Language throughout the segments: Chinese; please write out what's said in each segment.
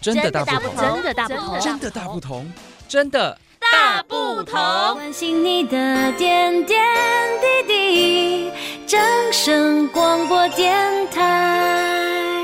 真的大不同，真的大不同，真的大不同，真的大不同。关心你的点点滴滴，掌声广播电台。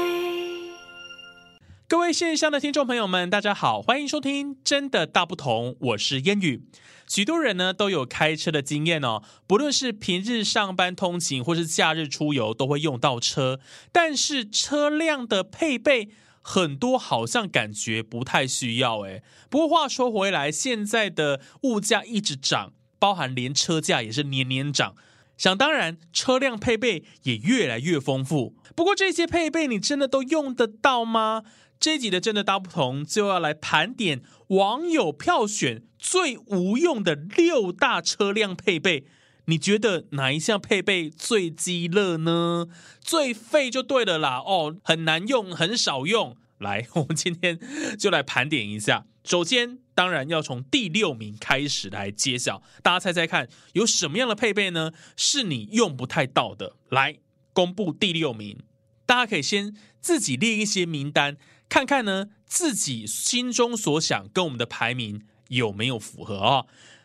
各位线上的听众朋友们，大家好，欢迎收听《真的大不同》，我是烟雨。许多人呢都有开车的经验哦，不论是平日上班通勤，或是假日出游，都会用到车。但是车辆的配备，很多好像感觉不太需要诶。不过话说回来，现在的物价一直涨，包含连车价也是年年涨。想当然，车辆配备也越来越丰富。不过这些配备，你真的都用得到吗？这一集的真的大不同，就要来盘点网友票选最无用的六大车辆配备。你觉得哪一项配备最鸡肋呢？最废就对了啦！哦，很难用，很少用。来，我们今天就来盘点一下。首先，当然要从第六名开始来揭晓。大家猜猜看，有什么样的配备呢？是你用不太到的。来，公布第六名，大家可以先自己列一些名单。看看呢，自己心中所想跟我们的排名有没有符合啊？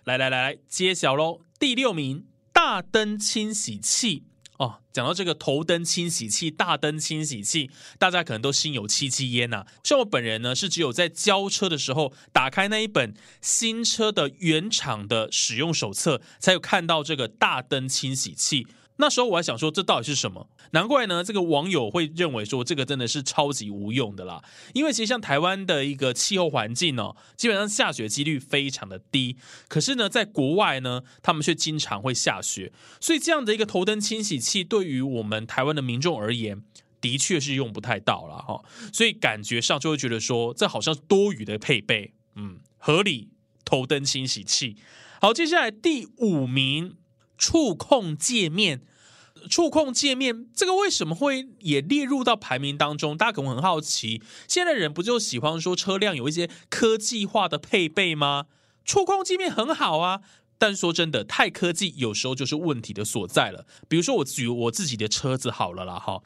来来来来，揭晓喽！第六名，大灯清洗器哦。讲到这个头灯清洗器、大灯清洗器，大家可能都心有戚戚焉呐。像我本人呢，是只有在交车的时候打开那一本新车的原厂的使用手册，才有看到这个大灯清洗器。那时候我还想说，这到底是什么？难怪呢，这个网友会认为说这个真的是超级无用的啦。因为其实像台湾的一个气候环境哦，基本上下雪几率非常的低。可是呢，在国外呢，他们却经常会下雪，所以这样的一个头灯清洗器，对于我们台湾的民众而言，的确是用不太到了哈。所以感觉上就会觉得说，这好像多余的配备。嗯，合理头灯清洗器。好，接下来第五名。触控界面，触控界面这个为什么会也列入到排名当中？大家可能很好奇，现在人不就喜欢说车辆有一些科技化的配备吗？触控界面很好啊，但说真的，太科技有时候就是问题的所在了。比如说我举我自己的车子好了啦，哈。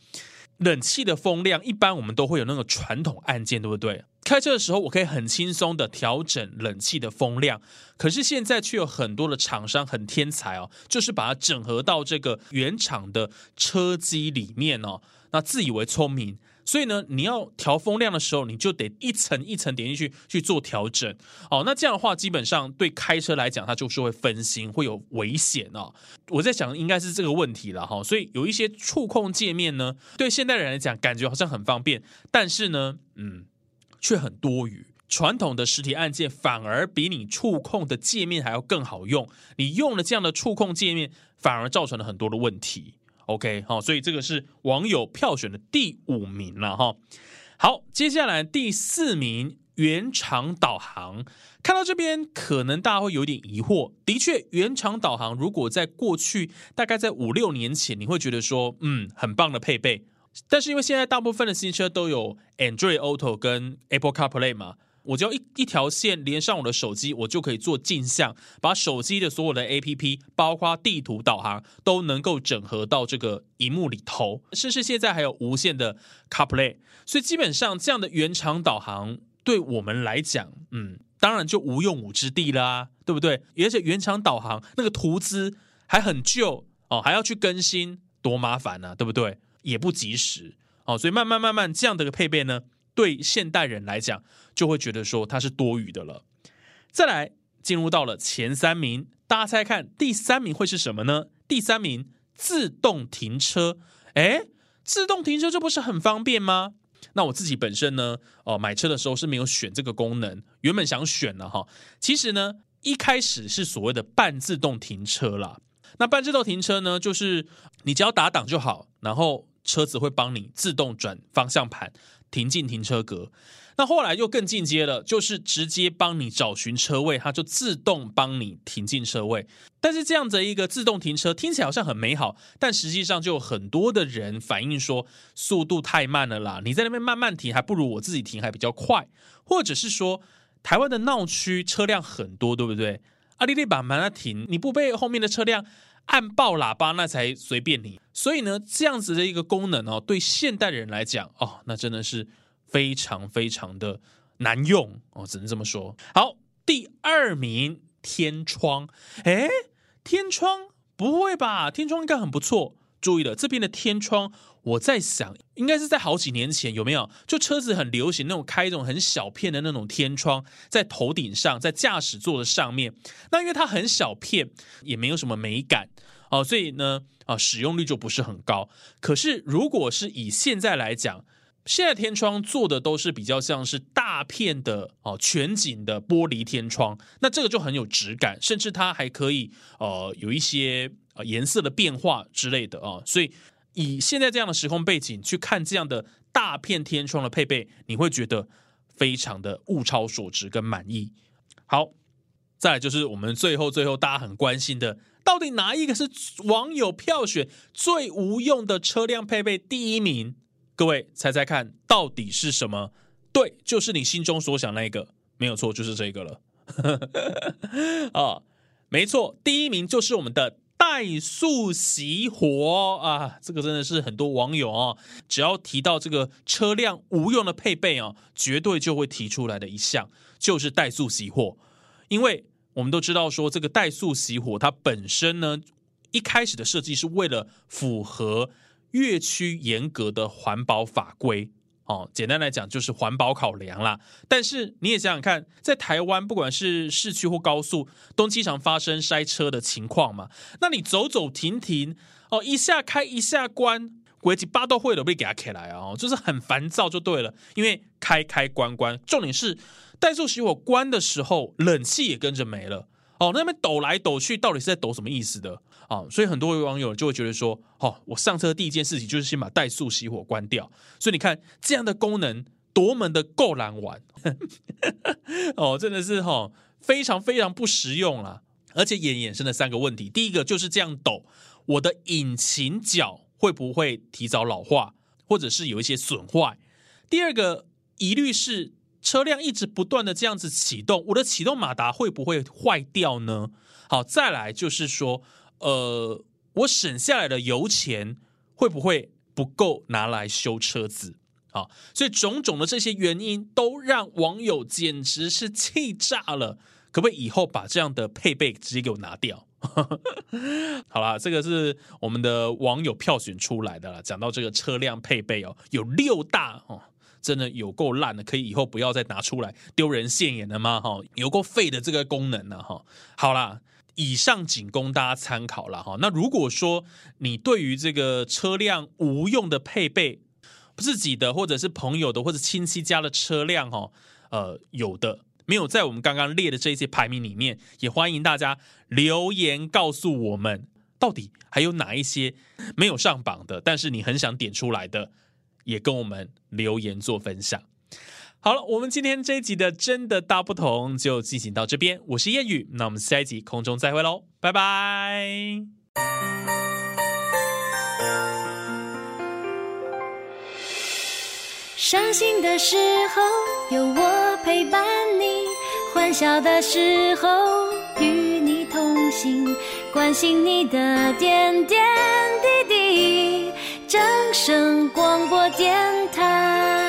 冷气的风量，一般我们都会有那个传统按键，对不对？开车的时候，我可以很轻松的调整冷气的风量。可是现在却有很多的厂商很天才哦，就是把它整合到这个原厂的车机里面哦，那自以为聪明。所以呢，你要调风量的时候，你就得一层一层点进去去做调整。哦，那这样的话，基本上对开车来讲，它就是会分心，会有危险哦。我在想，应该是这个问题了哈。所以有一些触控界面呢，对现代人来讲，感觉好像很方便，但是呢，嗯，却很多余。传统的实体按键反而比你触控的界面还要更好用。你用了这样的触控界面，反而造成了很多的问题。OK，好，所以这个是网友票选的第五名了哈。好，接下来第四名原厂导航，看到这边可能大家会有点疑惑。的确，原厂导航如果在过去大概在五六年前，你会觉得说，嗯，很棒的配备。但是因为现在大部分的新车都有 Android Auto 跟 Apple CarPlay 嘛。我只要一一条线连上我的手机，我就可以做镜像，把手机的所有的 APP，包括地图导航，都能够整合到这个荧幕里头。甚至现在还有无线的 CarPlay，所以基本上这样的原厂导航对我们来讲，嗯，当然就无用武之地啦，对不对？而且原厂导航那个图资还很旧哦，还要去更新，多麻烦啊，对不对？也不及时哦，所以慢慢慢慢这样的一个配备呢。对现代人来讲，就会觉得说它是多余的了。再来进入到了前三名，大家猜看第三名会是什么呢？第三名自动停车，诶，自动停车这不是很方便吗？那我自己本身呢，哦，买车的时候是没有选这个功能，原本想选了哈。其实呢，一开始是所谓的半自动停车啦。那半自动停车呢，就是你只要打档就好，然后车子会帮你自动转方向盘。停进停车格，那后来又更进阶了，就是直接帮你找寻车位，它就自动帮你停进车位。但是这样子一个自动停车听起来好像很美好，但实际上就有很多的人反映说速度太慢了啦，你在那边慢慢停，还不如我自己停还比较快。或者是说台湾的闹区车辆很多，对不对？阿里里把门那停，你不被后面的车辆按爆喇叭，那才随便你。所以呢，这样子的一个功能哦，对现代人来讲哦，那真的是非常非常的难用哦，只能这么说。好，第二名天窗，诶，天窗不会吧？天窗应该很不错。注意了，这边的天窗，我在想，应该是在好几年前有没有？就车子很流行那种开一种很小片的那种天窗，在头顶上，在驾驶座的上面。那因为它很小片，也没有什么美感哦，所以呢，啊，使用率就不是很高。可是如果是以现在来讲，现在天窗做的都是比较像是大片的哦，全景的玻璃天窗，那这个就很有质感，甚至它还可以呃有一些。啊，颜色的变化之类的啊，所以以现在这样的时空背景去看这样的大片天窗的配备，你会觉得非常的物超所值跟满意。好，再来就是我们最后最后大家很关心的，到底哪一个是网友票选最无用的车辆配备第一名？各位猜猜看，到底是什么？对，就是你心中所想那个，没有错，就是这个了。啊，没错，第一名就是我们的。怠速熄火啊，这个真的是很多网友啊，只要提到这个车辆无用的配备啊，绝对就会提出来的一项就是怠速熄火。因为我们都知道说，这个怠速熄火它本身呢，一开始的设计是为了符合越区严格的环保法规。哦，简单来讲就是环保考量啦。但是你也想想看，在台湾不管是市区或高速，都经常发生塞车的情况嘛。那你走走停停，哦，一下开一下关，鬼几巴都会的被给它开来啊，就是很烦躁就对了。因为开开关关，重点是怠速熄火关的时候，冷气也跟着没了。哦，那边抖来抖去，到底是在抖什么意思的啊、哦？所以很多位网友就会觉得说，哦，我上车第一件事情就是先把怠速熄火关掉。所以你看这样的功能多么的够难玩 哦，真的是哈、哦、非常非常不实用啦。而且也衍生了三个问题：第一个就是这样抖，我的引擎脚会不会提早老化，或者是有一些损坏？第二个疑虑是。车辆一直不断的这样子启动，我的启动马达会不会坏掉呢？好，再来就是说，呃，我省下来的油钱会不会不够拿来修车子？好，所以种种的这些原因都让网友简直是气炸了。可不可以以后把这样的配备直接给我拿掉？好啦，这个是我们的网友票选出来的啦。讲到这个车辆配备哦，有六大哦。真的有够烂的，可以以后不要再拿出来丢人现眼了吗？哈，有够废的这个功能呢？哈，好啦，以上仅供大家参考了哈。那如果说你对于这个车辆无用的配备，自己的或者是朋友的或者亲戚家的车辆哈，呃，有的没有在我们刚刚列的这些排名里面，也欢迎大家留言告诉我们，到底还有哪一些没有上榜的，但是你很想点出来的。也跟我们留言做分享。好了，我们今天这一集的真的大不同就进行到这边。我是谚语，那我们下一集空中再会喽，拜拜。伤心的时候有我陪伴你，欢笑的时候与你同行，关心你的点点滴滴。神圣广播电台。